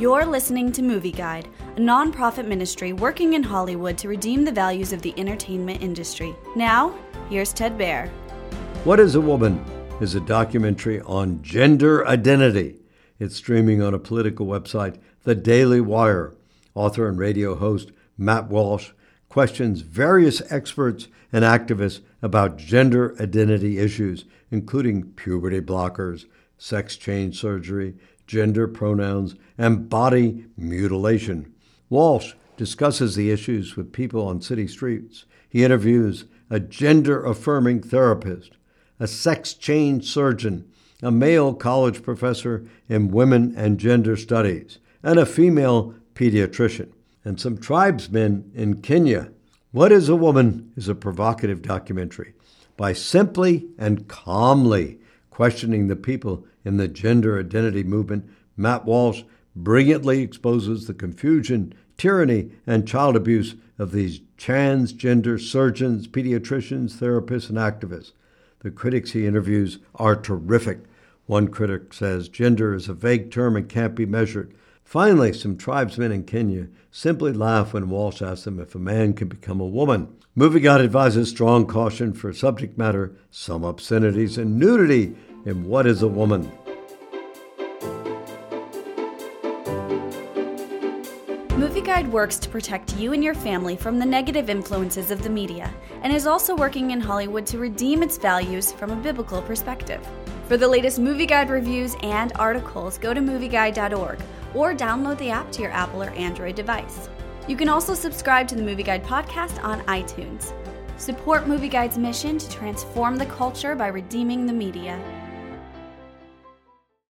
You're listening to Movie Guide, a nonprofit ministry working in Hollywood to redeem the values of the entertainment industry. Now, here's Ted Baehr. What is a Woman is a documentary on gender identity. It's streaming on a political website, The Daily Wire. Author and radio host Matt Walsh questions various experts and activists about gender identity issues, including puberty blockers, sex change surgery, gender pronouns, and body mutilation. Walsh discusses the issues with people on city streets. He interviews a gender affirming therapist, a sex change surgeon, a male college professor in women and gender studies, and a female pediatrician, and some tribesmen in Kenya. What is a Woman is a provocative documentary by simply and calmly questioning the people in the gender identity movement, Matt Walsh brilliantly exposes the confusion, tyranny, and child abuse of these transgender surgeons, pediatricians, therapists, and activists. The critics he interviews are terrific. One critic says gender is a vague term and can't be measured. Finally, some tribesmen in Kenya simply laugh when Walsh asks them if a man can become a woman. Movie Guide advises strong caution for subject matter, some obscenities, and nudity in What is a Woman? Movie Guide works to protect you and your family from the negative influences of the media and is also working in Hollywood to redeem its values from a biblical perspective. For the latest Movie Guide reviews and articles, go to movieguide.org or download the app to your Apple or Android device. You can also subscribe to the Movie Guide podcast on iTunes. Support Movie Guide's mission to transform the culture by redeeming the media.